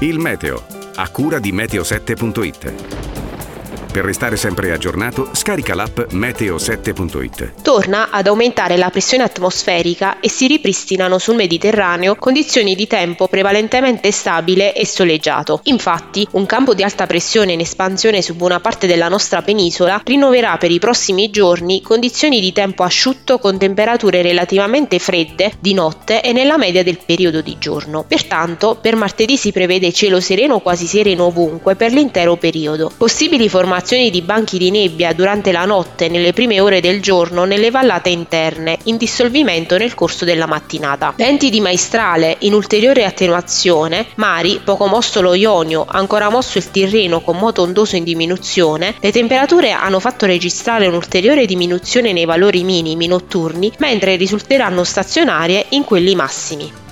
Il meteo, a cura di meteo7.it. Per restare sempre aggiornato, scarica l'app meteo7.it. Torna ad aumentare la pressione atmosferica e si ripristinano sul Mediterraneo condizioni di tempo prevalentemente stabile e soleggiato. Infatti, un campo di alta pressione in espansione su buona parte della nostra penisola rinnoverà per i prossimi giorni condizioni di tempo asciutto con temperature relativamente fredde di notte e nella media del periodo di giorno. Pertanto, per martedì si prevede cielo sereno quasi sereno ovunque per l'intero periodo. Possibili formazioni formazioni di banchi di nebbia durante la notte nelle prime ore del giorno nelle vallate interne, in dissolvimento nel corso della mattinata. Venti di maestrale in ulteriore attenuazione, mari, poco mosso lo Ionio, ancora mosso il Tirreno con moto ondoso in diminuzione, le temperature hanno fatto registrare un'ulteriore diminuzione nei valori minimi notturni, mentre risulteranno stazionarie in quelli massimi.